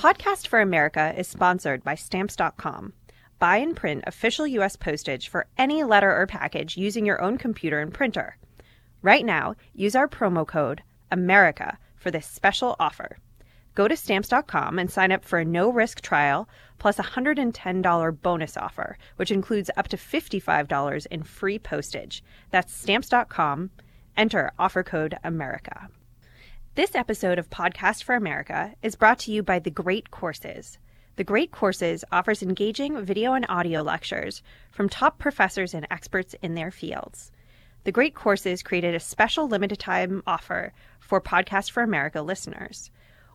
Podcast for America is sponsored by Stamps.com. Buy and print official U.S. postage for any letter or package using your own computer and printer. Right now, use our promo code AMERICA for this special offer. Go to Stamps.com and sign up for a no risk trial plus a $110 bonus offer, which includes up to $55 in free postage. That's Stamps.com. Enter offer code AMERICA. This episode of Podcast for America is brought to you by The Great Courses. The Great Courses offers engaging video and audio lectures from top professors and experts in their fields. The Great Courses created a special limited time offer for Podcast for America listeners.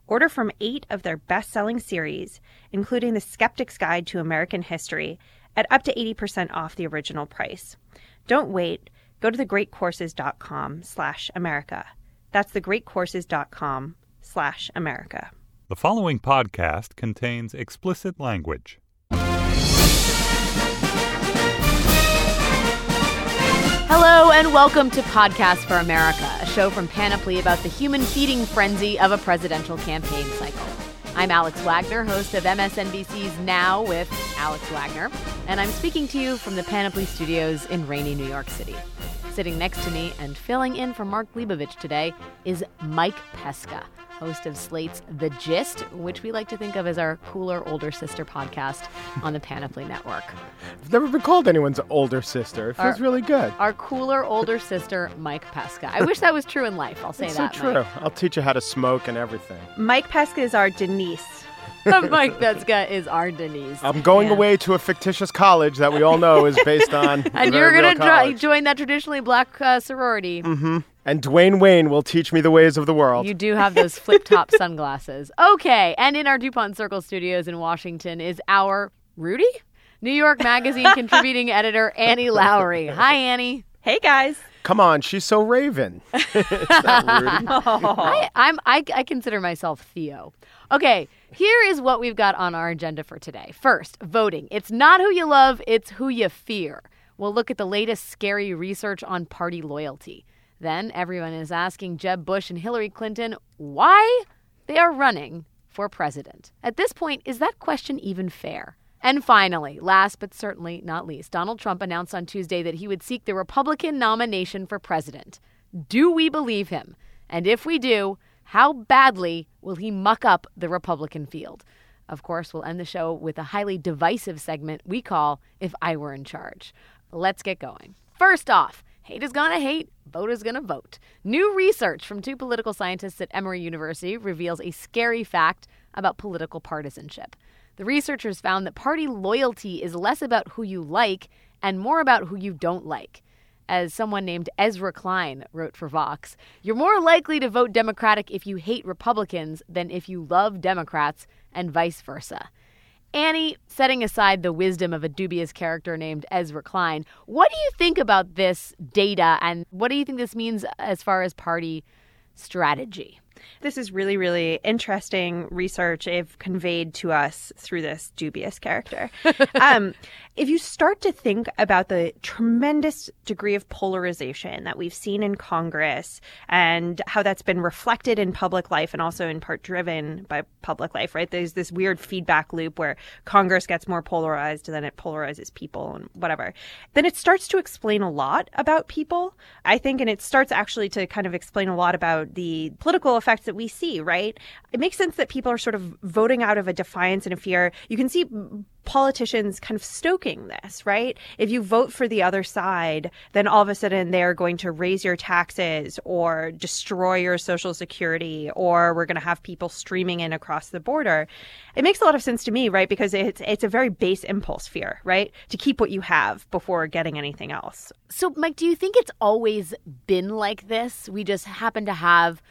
Order from eight of their best selling series, including The Skeptic's Guide to American History, at up to 80% off the original price. Don't wait. Go to thegreatcourses.com slash America. That's thegreatcourses.com slash America. The following podcast contains explicit language. Hello, and welcome to Podcast for America, a show from Panoply about the human feeding frenzy of a presidential campaign cycle. I'm Alex Wagner, host of MSNBC's Now with Alex Wagner, and I'm speaking to you from the Panoply studios in rainy New York City. Sitting next to me and filling in for Mark Leibovich today is Mike Pesca, host of Slate's The Gist, which we like to think of as our cooler older sister podcast on the Panoply Network. I've never been called anyone's older sister. It feels Our- really good. Our cooler older sister, Mike Pesca. I wish that was true in life. I'll say It's that. so true. Mike. I'll teach you how to smoke and everything. Mike Pesca is our Denise. Mike Pesca is our Denise. I'm going Yeah. away to a fictitious college that we all know is based on. And you're going to college. join that traditionally black uh, sorority. And Dwayne Wayne will teach me the ways of the world. You do have those flip top sunglasses. Okay. And in our DuPont Circle studios in Washington is our Rudy? New York Magazine contributing editor Annie Lowrey. Hi, Annie. Hey guys. Come on, she's so Raven. Is that Rudy? I, I'm I, I consider myself Theo. Okay, here is what we've got on our agenda for today. First, voting. It's not who you love, it's who you fear. We'll look at the latest scary research on party loyalty. Then everyone is asking Jeb Bush and Hillary Clinton why they are running for president. At this point, is that question even fair? And finally, last but certainly not least, Donald Trump announced on Tuesday that he would seek the Republican nomination for president. Do we believe him? And if we do, how badly will he muck up the Republican field? Of course, we'll end the show with a highly divisive segment we call If I Were in Charge. Let's get going. First off, hate is gonna hate, vote is gonna vote. New research from two political scientists at Emory University reveals a scary fact about political partisanship. The researchers found that party loyalty is less about who you like and more about who you don't like. As someone named Ezra Klein wrote for Vox, you're more likely to vote Democratic if you hate Republicans than if you love Democrats, and vice versa. Annie, setting aside the wisdom of a dubious character named Ezra Klein, what do you think about this data and what do you think this means as far as party strategy? This is really, really interesting research they've conveyed to us through this dubious character. um, if you start to think about the tremendous degree of polarization that we've seen in Congress and how that's been reflected in public life and also in part driven by public life, right? There's this weird feedback loop where Congress gets more polarized, than it polarizes people and whatever. Then it starts to explain a lot about people, I think, and it starts actually to kind of explain a lot about the political effects that we see, right? It makes sense that people are sort of voting out of a defiance and a fear. You can see politicians kind of stoking this, right? If you vote for the other side, then all of a sudden they're going to raise your taxes or destroy your social security or we're going to have people streaming in across the border. It makes a lot of sense to me, right? Because it's it's a very base impulse fear, right? To keep what you have before getting anything else. So, Mike, do you think it's always been like this? We just happen to have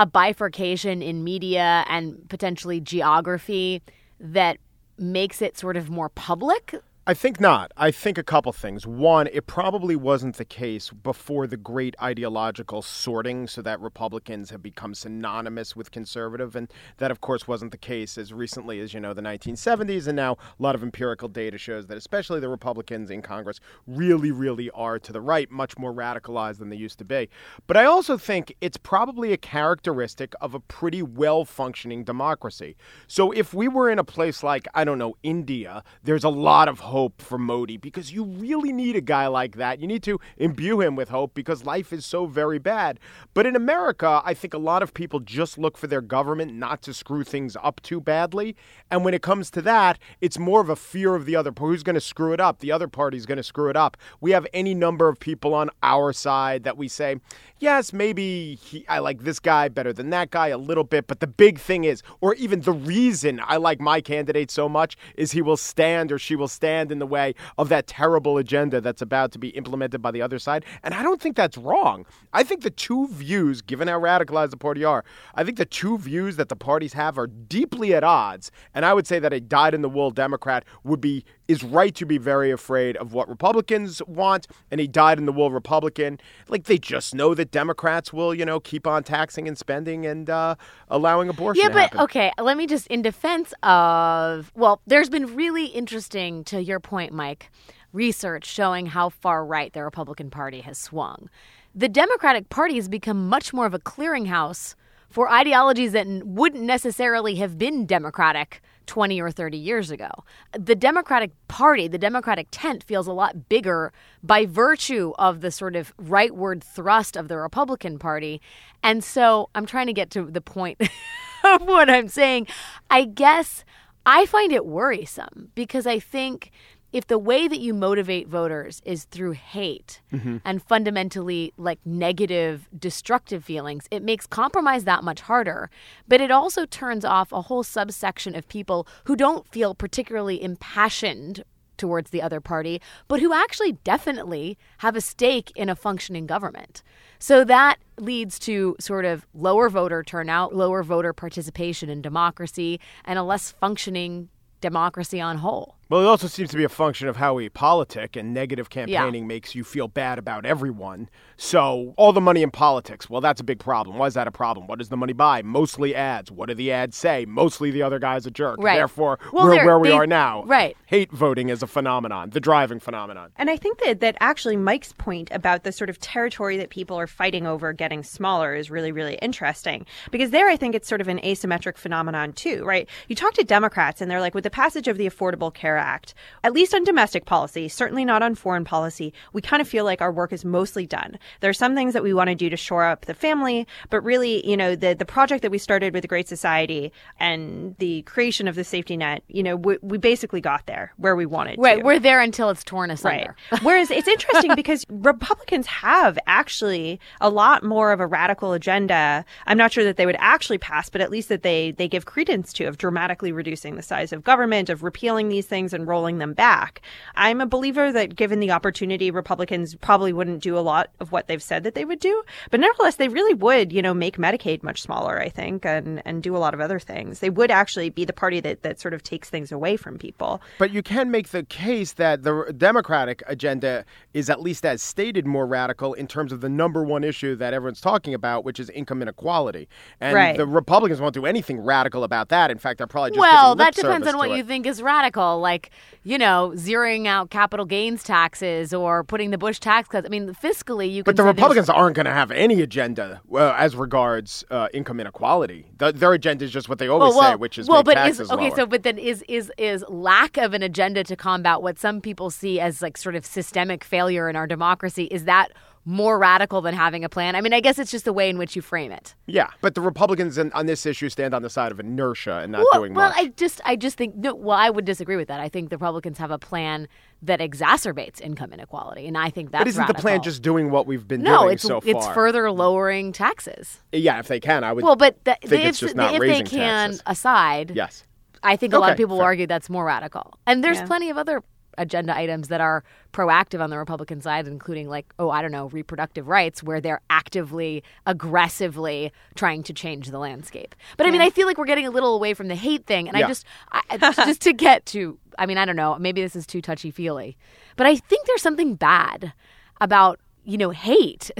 a bifurcation in media and potentially geography that makes it sort of more public I think not. I think a couple things. One, it probably wasn't the case before the great ideological sorting, so that Republicans have become synonymous with conservative. And that, of course, wasn't the case as recently as, you know, the 1970s. And now a lot of empirical data shows that, especially the Republicans in Congress, really, really are to the right, much more radicalized than they used to be. But I also think it's probably a characteristic of a pretty well functioning democracy. So if we were in a place like, I don't know, India, there's a lot of hope for Modi because you really need a guy like that. You need to imbue him with hope because life is so very bad. But in America, I think a lot of people just look for their government not to screw things up too badly. And when it comes to that, it's more of a fear of the other. Who's going to screw it up? The other party's going to screw it up. We have any number of people on our side that we say, yes, maybe he, I like this guy better than that guy a little bit. But the big thing is, or even the reason I like my candidate so much is he will stand or she will stand in the way of that terrible agenda that's about to be implemented by the other side. And I don't think that's wrong. I think the two views, given how radicalized the party are, I think the two views that the parties have are deeply at odds. And I would say that a dyed in the wool Democrat would be is right to be very afraid of what Republicans want, and he died in the wool Republican, like they just know that Democrats will, you know, keep on taxing and spending and uh, allowing abortion. Yeah, but okay, let me just in defense of well, there's been really interesting to your point, Mike, research showing how far right the Republican Party has swung. The Democratic Party has become much more of a clearinghouse for ideologies that wouldn't necessarily have been democratic 20 or 30 years ago. The Democratic Party, the Democratic tent feels a lot bigger by virtue of the sort of rightward thrust of the Republican Party. And so I'm trying to get to the point of what I'm saying. I guess I find it worrisome because I think if the way that you motivate voters is through hate mm-hmm. and fundamentally like negative destructive feelings it makes compromise that much harder. But it also turns off a whole subsection of people who don't feel particularly impassioned towards the other party but who actually definitely have a stake in a functioning government. So that leads to sort of lower voter turnout lower voter participation in democracy and a less functioning democracy on whole Well, it also seems to be a function of how we politic, and negative campaigning makes you feel bad about everyone. So, all the money in politics, well, that's a big problem. Why is that a problem? What does the money buy? Mostly ads. What do the ads say? Mostly the other guy's a jerk. Right. Therefore, Well, we're where we they- are now. right. Hate voting is a phenomenon, the driving phenomenon. And I think that, that actually Mike's point about the sort of territory that people are fighting over getting smaller is really, really interesting. Because there, I think it's sort of an asymmetric phenomenon, too, right? You talk to Democrats, and they're like, with the passage of the Affordable Care Act, at least on domestic policy, certainly not on foreign policy, we kind of feel like our work is mostly done. There are some things that we want to do to shore up the family, but really, you know, the, the project that we started with the Great Society and the creation of the safety net, you know, we, we basically got there where we wanted to. right we're there until it's torn asunder Right. Whereas it's interesting because Republicans have actually a lot more of a radical agenda. I'm not sure that they would actually pass, but at least that they they give credence to of dramatically reducing the size of government, of repealing these things and rolling them back. I'm a believer that given the opportunity, Republicans probably wouldn't do a lot of what they've said that they would do, but nevertheless, they really would, you know, make Medicaid much smaller. I think, and and do a lot of other things. They would actually be the party that that sort of takes things away from people. But you can make the case that the Democratic agenda is at least as stated more radical in terms of the number one issue that everyone's talking about, which is income inequality. And Right. the Republicans won't do anything radical about that. In fact, they're probably just well, that depends on what to you think is radical, like you know, zeroing out capital gains taxes or putting the Bush tax cuts. I mean, fiscally, you. But the say there's- Republicans aren't going to have any agenda uh, as regards uh, income inequality. The, their agenda is just what they always well, well, say, which is well, but taxes is okay. lower. So, but then is is is lack of an agenda to combat what some people see as like sort of systemic failure in our democracy is that more radical than having a plan? I mean, I guess it's just the way in which you frame it. yeah, but the Republicans in, on this issue stand on the side of inertia and not well, doing well, much. I just I just think no. Well, I would disagree with that. I think the Republicans have a plan that exacerbates income inequality, and I think that's but isn't the plan just doing what we've been no? doing It's so far? it's further lowering taxes. Yeah, if they can, I would. Well, but the, think if, it's just not if they can taxes. aside, yes. I think a lot of Okay, people will fair. argue that's more radical. And there's Yeah. plenty of other agenda items that are proactive on the Republican side, including like, oh, I don't know, reproductive rights, where they're actively, aggressively trying to change the landscape. But I mean, hmm. I feel like we're getting a little away from the hate thing, and I just, I, I- just to get to I mean, I don't know, maybe this is too touchy feely, but I think there's something bad about you know, hate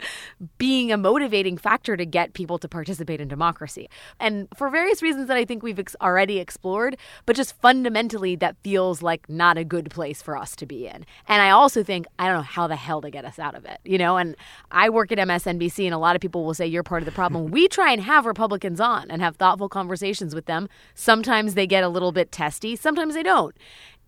being a motivating factor to get people to participate in democracy. And for various reasons that I think we've ex- already explored, but just fundamentally that feels like not a good place for us to be in. And I also think, I don't know how the hell to get us out of it, you know? And I work at MSNBC, and a lot of people will say you're part of the problem. we try and have Republicans on and have thoughtful conversations with them. Sometimes they get a little bit testy, sometimes they don't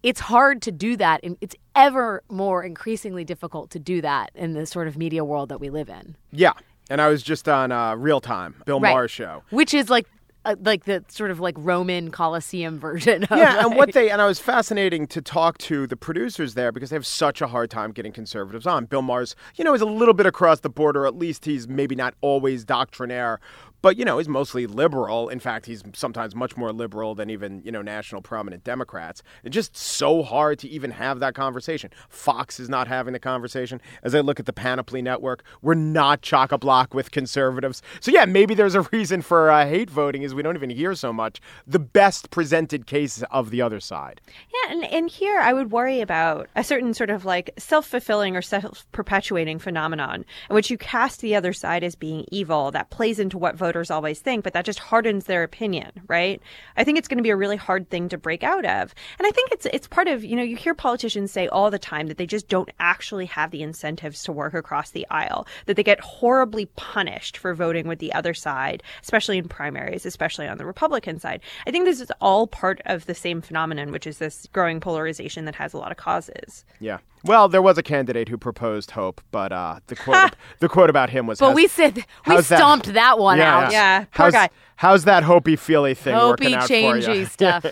it's hard to do that and it's ever more increasingly difficult to do that in the sort of media world that we live in Yeah. And I was just on uh, Real Time, Bill Right. Maher's show. which is like uh, like the sort of like roman colosseum version of Yeah, and what they and I was fascinating to talk to the producers there because they have such a hard time getting conservatives on. Bill Maher's, you know, is a little bit across the border. At least he's maybe not always doctrinaire, but you know, he's mostly liberal. In fact, he's sometimes much more liberal than even you know national prominent Democrats. It's just so hard to even have that conversation. Fox is not having the conversation. As I look at the Panoply Network, we're not chock a block with conservatives. So yeah, maybe there's a reason for uh, hate voting is we don't even hear so much the best presented case of the other side. Yeah, and, and here I would worry about a certain sort of like self fulfilling or self perpetuating phenomenon in which you cast the other side as being evil. That plays into what voters always think, but that just hardens their opinion, right? I think it's going to be a really hard thing to break out of. And I think it's it's part of, you know, you hear politicians say all the time that they just don't actually have the incentives to work across the aisle, that they get horribly punished for voting with the other side, especially in primaries, especially on the Republican side. I think this is all part of the same phenomenon, which is this growing polarization that has a lot of causes. Yeah. Well, there was a candidate who proposed hope, but uh, the quote the quote about him was. but we said we how's that- stomped that, one Yeah, out Yeah, poor how's, guy. How's that hopey feely thing Hopey, working out for changey you? stuff.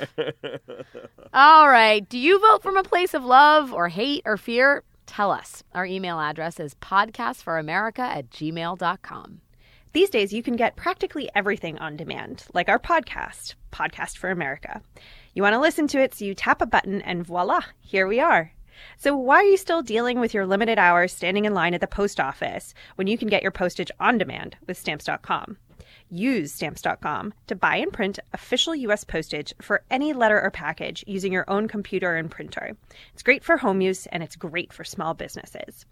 All right. Do you vote from a place of love or hate or fear? Tell us. Our email address is podcastforamerica at gmail.com. These days, you can get practically everything on demand, like our podcast, Podcast for America. You want to listen to it, so you tap a button, and voila, here we are. So, why are you still dealing with your limited hours standing in line at the post office when you can get your postage on demand with Stamps.com? Use Stamps.com to buy and print official U.S. postage for any letter or package using your own computer and printer. It's great for home use and it's great for small businesses.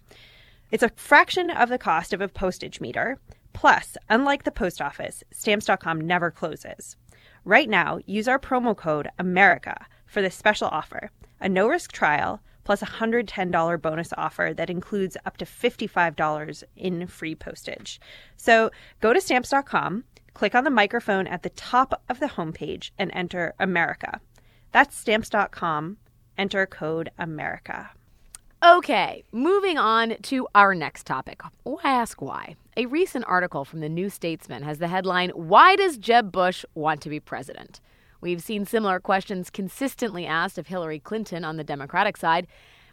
It's a fraction of the cost of a postage meter. Plus, unlike the post office, stamps.com never closes. Right now, use our promo code AMERICA for this special offer a no risk trial plus a $110 bonus offer that includes up to $55 in free postage. So go to stamps.com, click on the microphone at the top of the homepage, and enter America. That's stamps.com. Enter code AMERICA. Okay, moving on to our next topic. Why ask why? A recent article from the New Statesman has the headline Why Does Jeb Bush Want to Be President? We've seen similar questions consistently asked of Hillary Clinton on the Democratic side.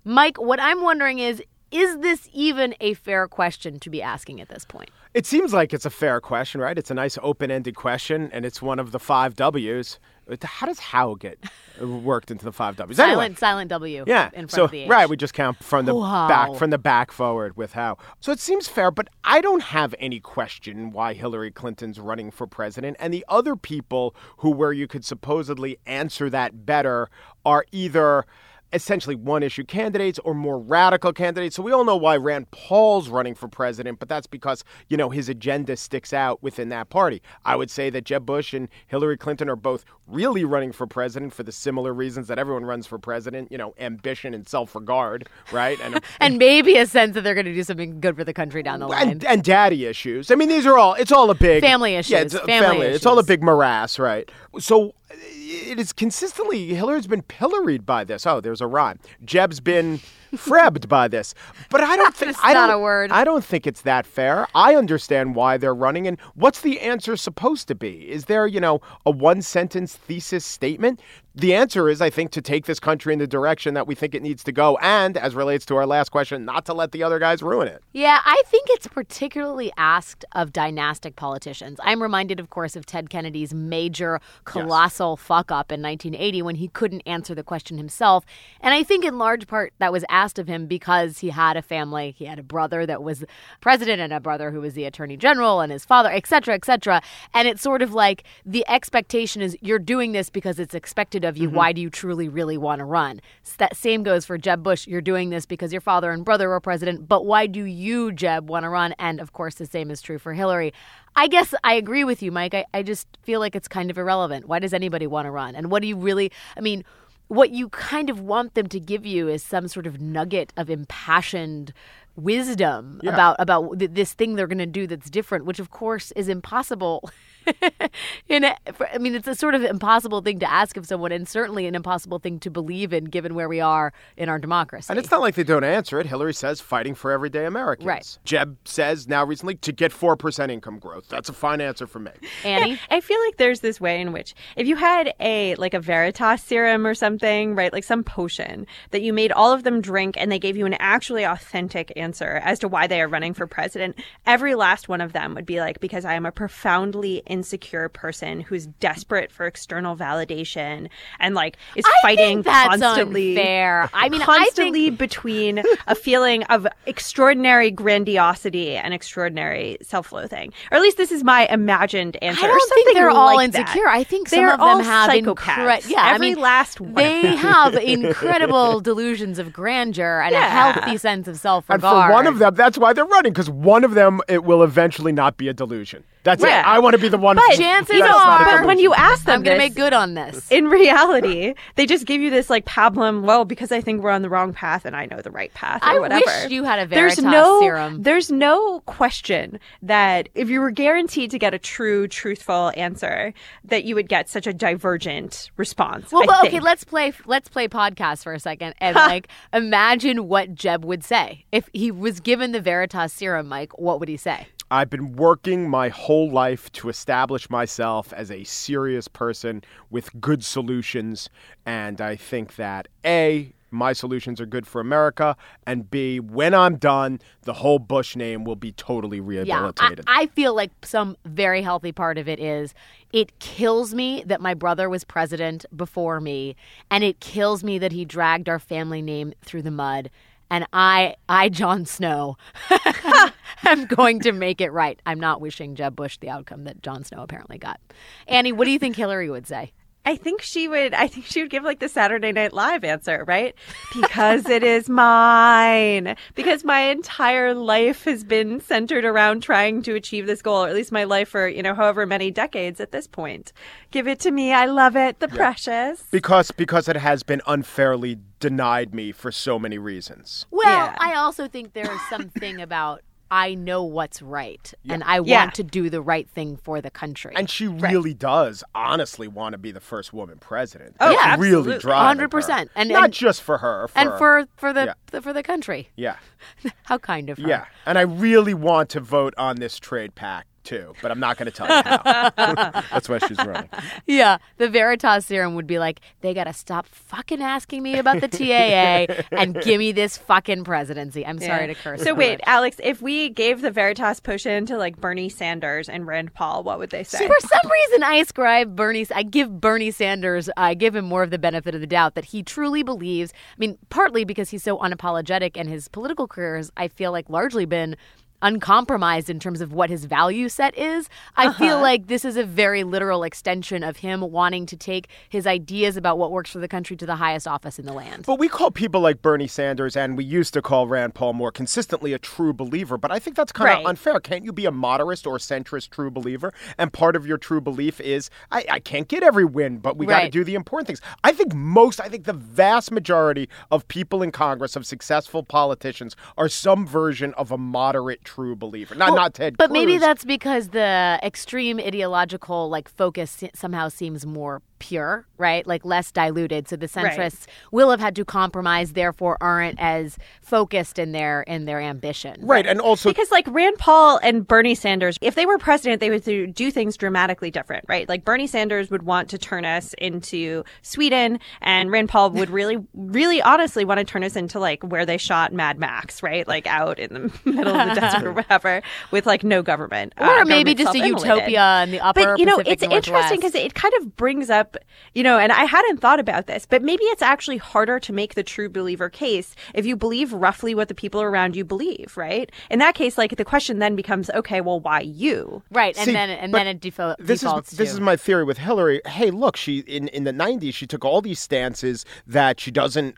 Mike, what I'm wondering is is this even a fair question to be asking at this point? It seems like it's a fair question, right? It's a nice open-ended question, and it's one of the five W's. How does how get worked into the five W's? Anyway. Silent, silent W Yeah. in front so of the H. right, we just count from the Wow. back from the back forward with how. So it seems fair, but I don't have any question why Hillary Clinton's running for president, and the other people who where you could supposedly answer that better are either essentially one issue candidates or more radical candidates. So we all know why Rand Paul's running for president, but that's because, you know, his agenda sticks out within that party. I would say that Jeb Bush and Hillary Clinton are both really running for president for the similar reasons that everyone runs for president, you know, ambition and self-regard, right? And and maybe a sense that they're going to do something good for the country down the line. and, and daddy issues. I mean, these are all. It's all a big Family Yeah, issues, it's a family It's all a big morass, right? So it is consistently Hillary's been pilloried by this. Oh, there's a rhyme. Jeb's been frebbed by this, but I don't think not don't, a word. I don't think it's that fair. I understand why they're running, and what's the answer supposed to be? Is there, you know, a one sentence thesis statement? The answer is, I think, to take this country in the direction that we think it needs to go, and as relates to our last question, not to let the other guys ruin it. Yeah, I think it's particularly asked of dynastic politicians. I'm reminded, of course, of Ted Kennedy's major, colossal fuck up in 1980 when he couldn't answer the question himself. And I think in large part that was asked asked of him because he had a family. He had a brother that was president and a brother who was the attorney general and his father, et cetera, et cetera. And it's sort of like the expectation is you're doing this because it's expected of you. Mm-hmm. Why do you truly, really want to run? S- That same goes for Jeb Bush. You're doing this because your father and brother were president, but why do you, Jeb, want to run? And of course, the same is true for Hillary. I guess I agree with you, Mike. I, I just feel like it's kind of irrelevant. Why does anybody want to run? And what do you really, I mean, what you kind of want them to give you is some sort of nugget of impassioned wisdom Yeah. about about th- this thing they're going to do that's different, which of course is impossible. in a, for- I mean, it's a sort of impossible thing to ask of someone, and certainly an impossible thing to believe in, given where we are in our democracy. And it's not like they don't answer it. Hillary says fighting for everyday Americans. Right. Jeb says now recently to get 4% income growth. That's a fine answer for me. Annie. I feel like there's this way in which if you had a like a Veritas serum or something, right, like some potion that you made all of them drink and they gave you an actually authentic answer as to why they are running for president, every last one of them would be like because I am a profoundly insecure person who's desperate for external validation and like is I fighting think that's constantly unfair. I mean, I constantly think between a feeling of extraordinary grandiosity and extraordinary self-loathing, or at least this is my imagined answer. I or don't think something they're all like that. insecure. I think some They're of them all have psychopaths. incre- yeah, every I mean, last one. They have incredible delusions of grandeur and a healthy sense of self-regard. And for one of them, that's why they're running, because one of them, it will eventually not be a delusion. That's Right. it. I want to be the one. But chances that's not are- but when you ask them, I'm going to make good on this. In reality, they just give you this like pablum. Well, because I think we're on the wrong path, and I know the right path, or I whatever. wish you had a there's Veritas no, serum. There's no question that if you were guaranteed to get a true, truthful answer, that you would get such a divergent response. Well, I well, okay, let's play let's play podcast for a second and like imagine what Jeb would say if he was given the Veritas serum. Mike, what would he say? I've been working my whole life to establish myself as a serious person with good solutions. And I think that A, my solutions are good for America. And B, when I'm done, the whole Bush name will be totally rehabilitated. Yeah, I. I feel like some very healthy part of it is it kills me that my brother was president before me, and it kills me that he dragged our family name through the mud. And I, I, Jon Snow, am going to make it right. I'm not wishing Jeb Bush the outcome that Jon Snow apparently got. Annie, what do you think Hillary would say? I think she would. I think she would give like the Saturday Night Live answer, right? Because it is mine. Because my entire life has been centered around trying to achieve this goal, or at least my life for you know however many decades at this point. Give it to me. I love it. The precious. because because it has been unfairly denied me for so many reasons. Well, Yeah. I also think there is something about I know what's right, and I Yeah. want to do the right thing for the country. And she really does honestly want to be the first woman president. Oh, That's really absolutely. driving 100%. And- not and- just for her, for, and for for the, Yeah. the for the country. yeah, How kind of her. yeah. And I really want to vote on this trade pact too, but I'm not going to tell you how. That's why she's running. Yeah, the Veritas serum would be like, they got to stop fucking asking me about the TAA and give me this fucking presidency. I'm sorry to curse. So so wait, much. Alex, if we gave the Veritas potion to like Bernie Sanders and Rand Paul, what would they say? For some reason, I ascribe Bernie. I give Bernie Sanders. I give him more of the benefit of the doubt that he truly believes. I mean, partly because he's so unapologetic, and his political career has, I feel like, largely been uncompromised in terms of what his value set is. I feel uh-huh. like this is a very literal extension of him wanting to take his ideas about what works for the country to the highest office in the land. But we call people like Bernie Sanders, and we used to call Rand Paul more consistently a true believer. But I think that's kind of Right. unfair. Can't you be a moderate or centrist true believer? And part of your true belief is I, I can't get every win, but we got to do the important things. I think most, I think the vast majority of people in Congress, of successful politicians, are some version of a moderate true believer. Not not Ted But maybe that's because the extreme ideological like focus somehow seems more pure, right? Like less diluted. So the Right. centrists will have had to compromise, therefore aren't as focused in their in their ambition. right. And also, because like Rand Paul and Bernie Sanders, if they were president, they would do- do things dramatically different, right? Like Bernie Sanders would want to turn us into Sweden, and Rand Paul would really, really honestly want to turn us into like where they shot Mad Max, right? Like out in the middle of the desert or whatever, with like no government, Or uh, maybe just a utopia in the upper But you know, Pacific it's interesting because it kind of brings up up, you know, and I hadn't thought about this, but maybe it's actually harder to make the true believer case if you believe roughly what the people around you believe, right? In that case, like the question then becomes, okay, well, why you? Right, and See, then and then it defo- this defaults is this to- is my theory with Hillary. Hey, look, she in in the '90s she took all these stances that she doesn't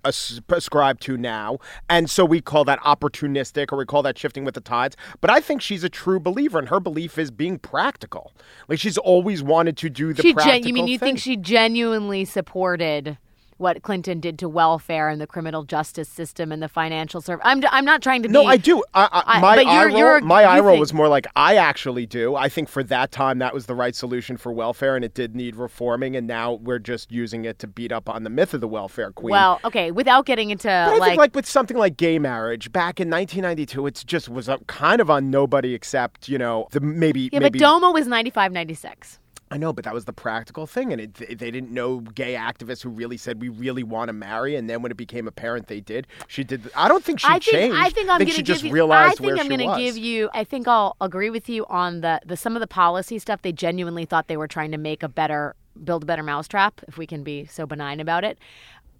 ascribe to now, and so we call that opportunistic or we call that shifting with the tides. But I think she's a true believer, and her belief is being practical. Like she's always wanted to do the she gen- you mean you thing. think she genuinely supported what Clinton did to welfare and the criminal justice system and the financial service? I'm, I'm not trying to No, be. I do. I, I, I- my but eye you're- roll, you're- my eye roll think- was more like I actually do. I think for that time that was the right solution for welfare, and it did need reforming. And now we're just using it to beat up on the myth of the welfare queen. Well, okay, without getting into But I like, think like with something like gay marriage back in 1992, it just was uh, kind of on nobody except you know the maybe yeah, maybe but DOMA was 95, 96. I know, but that was the practical thing, and it, they they didn't know gay activists who really said we really want to marry, and then when it became apparent they did, she did. I don't think she I think changed. I think I'm gonna give just you. realized I where think I'm going to give you. I think I'll agree with you on the the some of the policy stuff. They genuinely thought they were trying to make a better, build a better mousetrap, if we can be so benign about it.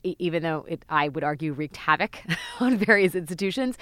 E- even though it, I would argue, wreaked havoc on various institutions.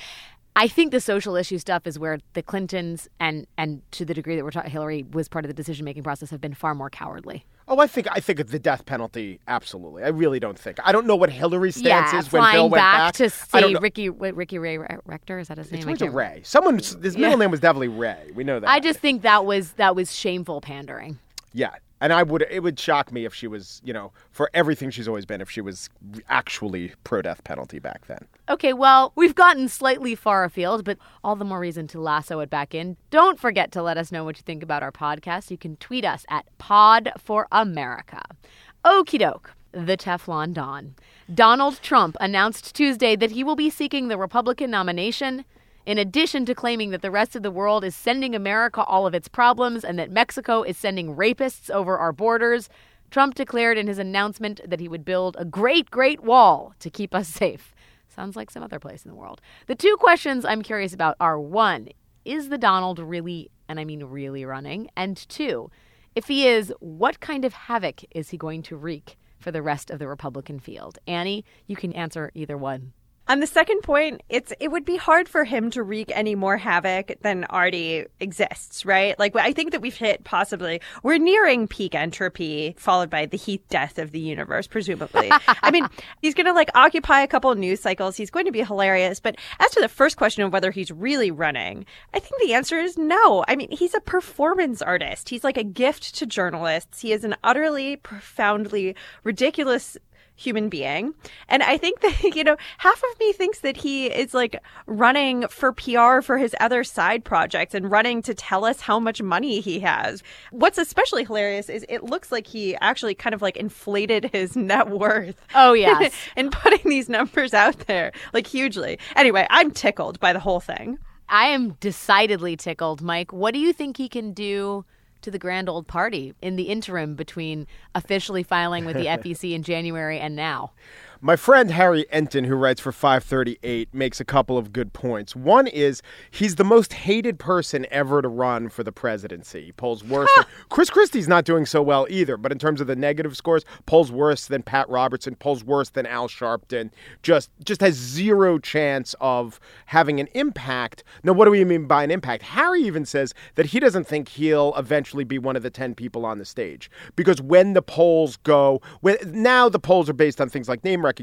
I think the social issue stuff is where the Clintons and and to the degree that we're talking, Hillary was part of the decision making process have been far more cowardly. Oh, I think I think of the death penalty. Absolutely, I really don't think. I don't know what Hillary's stance yeah, is when Bill went back, back. to see. Ricky what, Ricky Ray Rector is that his name? It's I went can't to remember. Ray. Someone, his middle Yeah. name was definitely Ray. We know that. I just think that was that was shameful pandering. yeah, and I would. It would shock me if she was, you know, for everything she's always been, if she was actually pro death penalty back then. Okay, well, we've gotten slightly far afield, but all the more reason to lasso it back in. Don't forget to let us know what you think about our podcast. You can tweet us at Pod for America. Okie doke. The Teflon Don. Donald Trump announced Tuesday that he will be seeking the Republican nomination. In addition to claiming that the rest of the world is sending America all of its problems and that Mexico is sending rapists over our borders, Trump declared in his announcement that he would build a great, great wall to keep us safe. Sounds like some other place in the world. The two questions I'm curious about are one, is the Donald really, and I mean really running? And two, if he is, what kind of havoc is he going to wreak for the rest of the Republican field? Annie, you can answer either one. On the second point, it's it would be hard for him to wreak any more havoc than already exists, right? Like I think that we've hit possibly we're nearing peak entropy, followed by the heat death of the universe, presumably. I mean, he's going to like occupy a couple of news cycles. He's going to be hilarious. But as to the first question of whether he's really running, I think the answer is no. I mean, he's a performance artist. He's like a gift to journalists. He is an utterly, profoundly ridiculous human being. And I think that, you know, half of me thinks that he is like running for PR for his other side projects and running to tell us how much money he has. What's especially hilarious is it looks like he actually kind of like inflated his net worth. Oh, yes. and putting these numbers out there, like hugely. Anyway, I'm tickled by the whole thing. I am decidedly tickled, Mike. What do you think he can do to the grand old party in the interim between officially filing with the FEC in January and now? My friend Harry Enten, who writes for 538, makes a couple of good points. One is he's the most hated person ever to run for the presidency. He polls worse. than, Chris Christie's not doing so well either, but in terms of the negative scores, polls worse than Pat Robertson, polls worse than Al Sharpton. Just just has zero chance of having an impact. Now, what do we mean by an impact? Harry even says that he doesn't think he'll eventually be one of the 10 people on the stage because when the polls go, when, now the polls are based on things like name recognition.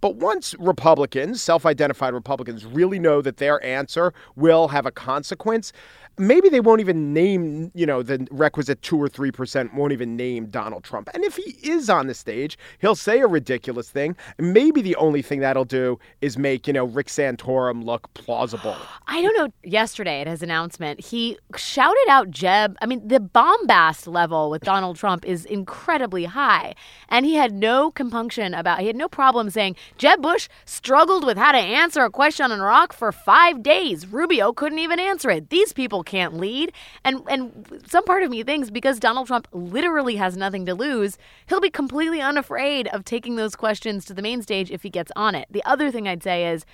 But once Republicans, self identified Republicans, really know that their answer will have a consequence, maybe they won't even name, you know, the requisite two or three percent won't even name Donald Trump. And if he is on the stage, he'll say a ridiculous thing. Maybe the only thing that'll do is make, you know, Rick Santorum look plausible. I don't know. Yesterday at his announcement, he shouted out Jeb. I mean, the bombast level with Donald Trump is incredibly high. And he had no compunction about, he had no problem saying, Jeb Bush struggled with how to answer a question on Iraq for five days. Rubio couldn't even answer it. These people can't lead. And, and some part of me thinks because Donald Trump literally has nothing to lose, he'll be completely unafraid of taking those questions to the main stage if he gets on it. The other thing I'd say is,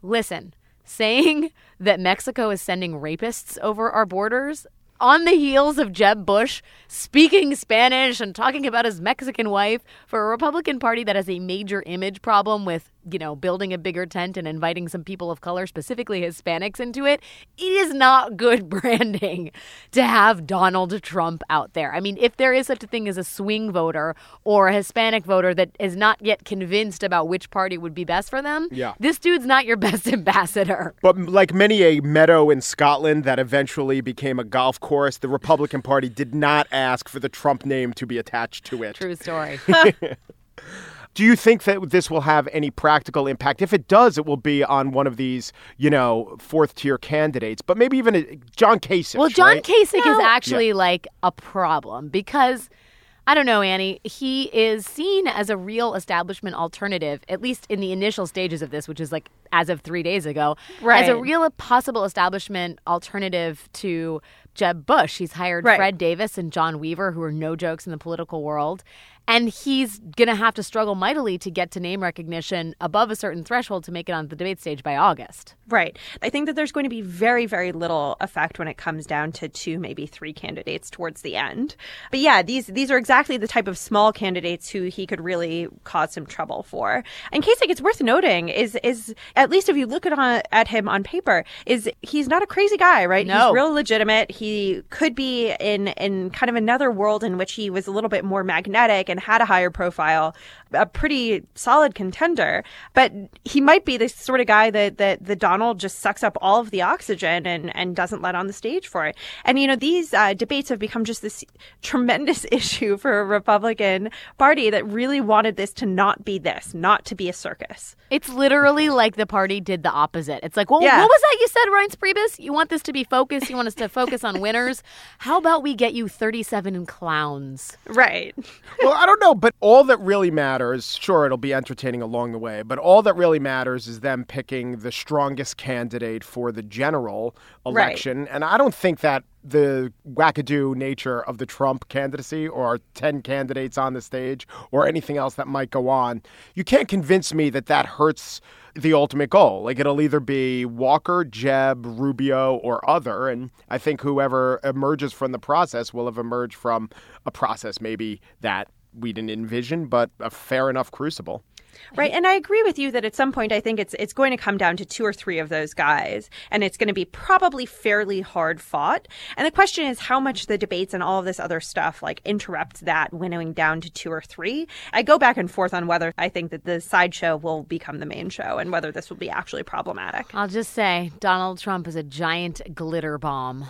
listen, saying that Mexico is sending rapists over our borders, on the heels of Jeb Bush speaking Spanish and talking about his Mexican wife for a Republican Party that has a major image problem with, you know, building a bigger tent and inviting some people of color, specifically Hispanics, into it, it is not good branding to have Donald Trump out there. I mean, if there is such a thing as a swing voter or a Hispanic voter that is not yet convinced about which party would be best for them, Yeah. this dude's not your best ambassador. But like many a meadow in Scotland that eventually became a golf course, the Republican Party did not ask for the Trump name to be attached to it. True story. Do you think that this will have any practical impact? If it does, it will be on one of these, you know, fourth tier candidates, but maybe even a, John Kasich. Well, John right? Kasich is actually like a problem because I don't know, Annie. He is seen as a real establishment alternative, at least in the initial stages of this, which is like as of three days ago, as a real possible establishment alternative to Jeb Bush. He's hired Right. Fred Davis and John Weaver, who are no jokes in the political world. And he's going to have to struggle mightily to get to name recognition above a certain threshold to make it on the debate stage by August. Right. I think that there's going to be very, very little effect when it comes down to two, maybe three candidates towards the end. But yeah, these these are exactly the type of small candidates who he could really cause some trouble for. And Kasich, it's worth noting, is is at least if you look at on, at him on paper, is he's not a crazy guy, right? No. He's real legitimate. He could be in in kind of another world in which he was a little bit more magnetic and had a higher profile, a pretty solid contender. But he might be the sort of guy that that the Donald just sucks up all of the oxygen and and doesn't let on the stage for it. And you know these uh, debates have become just this tremendous issue for a Republican Party that really wanted this to not be this, not to be a circus. It's literally like the party did the opposite. It's like, well, Yeah. what was that you said, Reince Priebus? You want this to be focused? You want us to focus on winners? How about we get you 37 clowns? Right. well, I don't know, but all that really matters, sure, it'll be entertaining along the way, but all that really matters is them picking the strongest candidate for the general election. And I don't think that the wackadoo nature of the Trump candidacy or 10 candidates on the stage or anything else that might go on, you can't convince me that that hurts the ultimate goal. Like it'll either be Walker, Jeb, Rubio, or other. And I think whoever emerges from the process will have emerged from a process maybe that we didn't envision, but a fair enough crucible. Right, and I agree with you that at some point I think it's it's going to come down to two or three of those guys, and it's going to be probably fairly hard fought. And the question is how much the debates and all of this other stuff like interrupts that winnowing down to two or three. I go back and forth on whether I think that the sideshow will become the main show and whether this will be actually problematic. I'll just say Donald Trump is a giant glitter bomb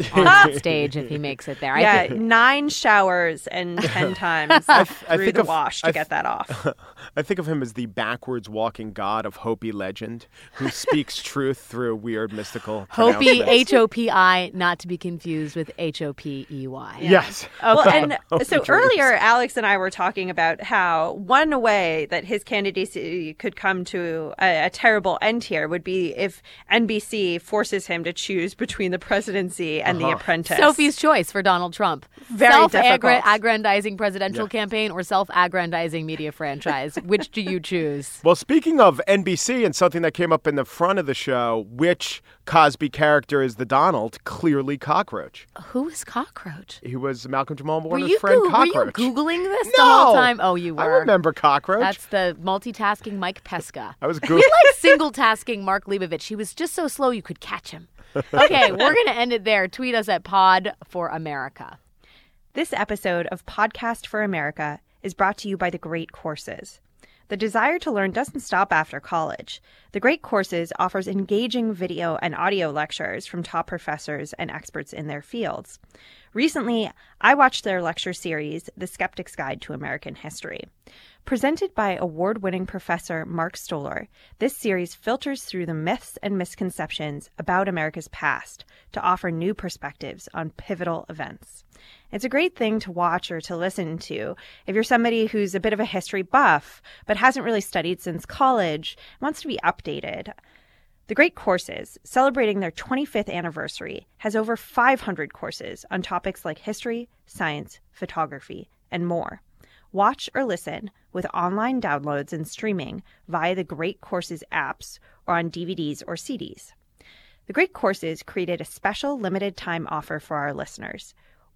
on stage if he makes it there. I Yeah, think nine showers and ten times I through think the of- wash to I get that off. I think of him as the backwards walking god of Hopi legend who speaks truth through weird mystical Hopi. H O P I, not to be confused with H O P E Y. Yes. Well, and Hope so dreams. earlier, Alex and I were talking about how one way that his candidacy could come to a, a terrible end here would be if NBC forces him to choose between the presidency and Uh-huh. the apprentice. Sophie's choice for Donald Trump. Very difficult. Self-aggrandizing presidential campaign or self-aggrandizing media franchise. Which do you choose? Well, speaking of NBC and something that came up in the front of the show, which Cosby character is the Donald? Clearly Cockroach. Who is Cockroach? He was Malcolm Jamal Were Warner's you, friend Goo- were you Cockroach. Googling this no! the whole time? Oh, you were. I remember Cockroach. That's the multitasking Mike Pesca. I was He Googling. like single tasking Mark Leibovich. He was just so slow you could catch him. Okay, we're going to end it there. Tweet us at Pod for America. This episode of Podcast for America is brought to you by The Great Courses. The desire to learn doesn't stop after college. The Great Courses offers engaging video and audio lectures from top professors and experts in their fields. Recently, I watched their lecture series, The Skeptic's Guide to American History. Presented by award winning professor Mark Stoler, this series filters through the myths and misconceptions about America's past to offer new perspectives on pivotal events. It's a great thing to watch or to listen to if you're somebody who's a bit of a history buff but hasn't really studied since college, wants to be updated. The Great Courses, celebrating their 25th anniversary, has over 500 courses on topics like history, science, photography, and more. Watch or listen with online downloads and streaming via the Great Courses apps or on DVDs or CDs. The Great Courses created a special limited time offer for our listeners.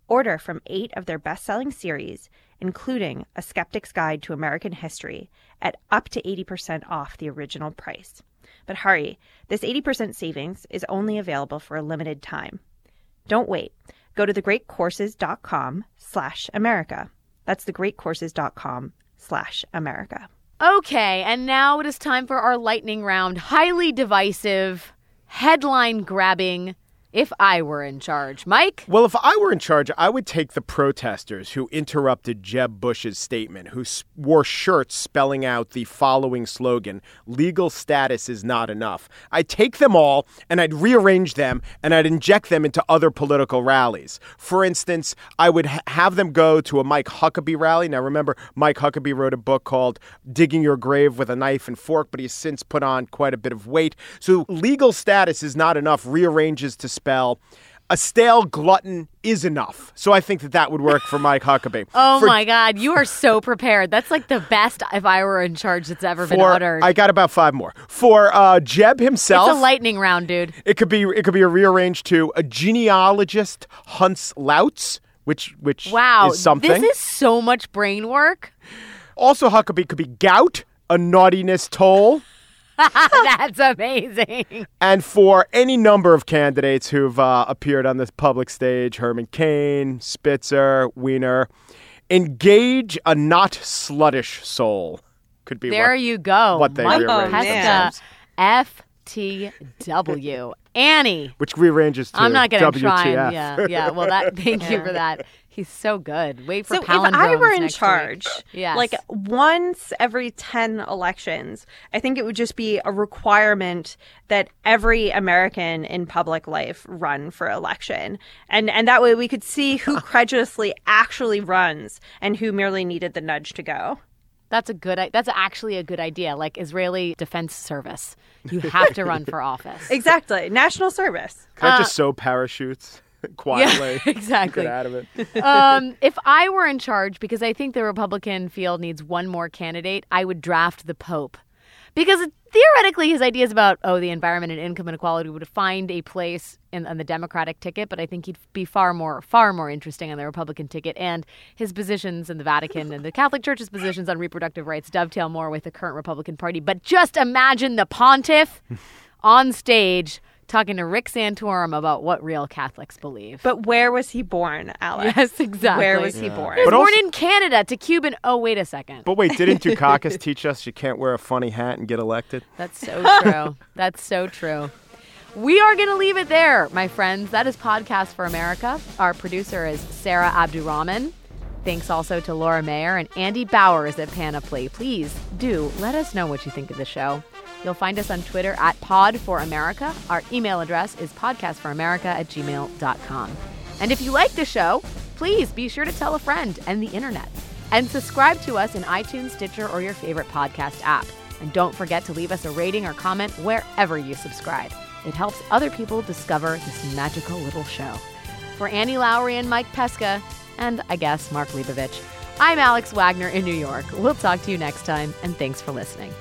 Order from eight of their best selling series, including A Skeptic's Guide to American History, at up to 80% off the original price. But hurry, this 80% savings is only available for a limited time. Don't wait. Go to thegreatcourses.com slash America. That's thegreatcourses.com slash America. Okay, and now it is time for our lightning round. Highly divisive, headline grabbing. If I were in charge, Mike. Well, if I were in charge, I would take the protesters who interrupted Jeb Bush's statement, who wore shirts spelling out the following slogan legal status is not enough. I'd take them all and I'd rearrange them and I'd inject them into other political rallies. For instance, I would ha- have them go to a Mike Huckabee rally. Now, remember, Mike Huckabee wrote a book called Digging Your Grave with a Knife and Fork, but he's since put on quite a bit of weight. So, legal status is not enough, rearranges to spell a stale glutton is enough. So I think that that would work for Mike Huckabee. Oh for, my God, you are so prepared. That's like the best if I were in charge that's ever been uttered. I got about five more. For uh, Jeb himself, it's a lightning round, dude. it could be it could be a rearranged to a genealogist hunts louts, which which Wow, is something. this is so much brain work. also Huckabee could be gout, a naughtiness toll. That's amazing. And for any number of candidates who've uh, appeared on this public stage, Herman Cain, Spitzer, Wiener, engage a not sluttish soul. Could be There what, you go. what they Mike rearrange. FTW. Annie. which rearranges to I'm not gonna WTF. try. And, yeah, yeah. Well, that. Thank you for that. He's so good. Wait for So if I were in charge, week. Yes. like once every 10 elections, I think it would just be a requirement that every American in public life run for election. And and that way we could see who credulously actually runs and who merely needed the nudge to go. That's a good. That's actually a good idea. Like Israeli Defense Service, you have to run for office. Exactly. National service. Can I uh, just sew parachutes quietly? Yeah, exactly. Get out of it. um, if I were in charge, because I think the Republican field needs one more candidate, I would draft the Pope. Because theoretically, his ideas about, oh, the environment and income inequality would find a place in, on the Democratic ticket, but I think he'd be far more, far more interesting on the Republican ticket. And his positions in the Vatican and the Catholic Church's positions on reproductive rights dovetail more with the current Republican Party. But just imagine the pontiff on stage talking to Rick Santorum about what real Catholics believe. But where was he born, Alex? Yes, exactly. Where was he born? He was But born also- in Canada to Cuban. Oh, wait a second. But wait, didn't Dukakis teach us you can't wear a funny hat and get elected? That's so true. That's so true. We are going to leave it there, my friends. That is Podcast for America. Our producer is Sarah Abdurrahman. Thanks also to Laura Mayer and Andy Bowers at Panoply. Please do let us know what you think of the show. You'll find us on Twitter at Pod for America. Our email address is podcastforamerica at gmail.com. And if you like the show, please be sure to tell a friend and the internet. And subscribe to us in iTunes, Stitcher, or your favorite podcast app. And don't forget to leave us a rating or comment wherever you subscribe. It helps other people discover this magical little show. For Annie Lowrey and Mike Pesca, and I guess Mark Leibovich, I'm Alex Wagner in New York. We'll talk to you next time, and thanks for listening.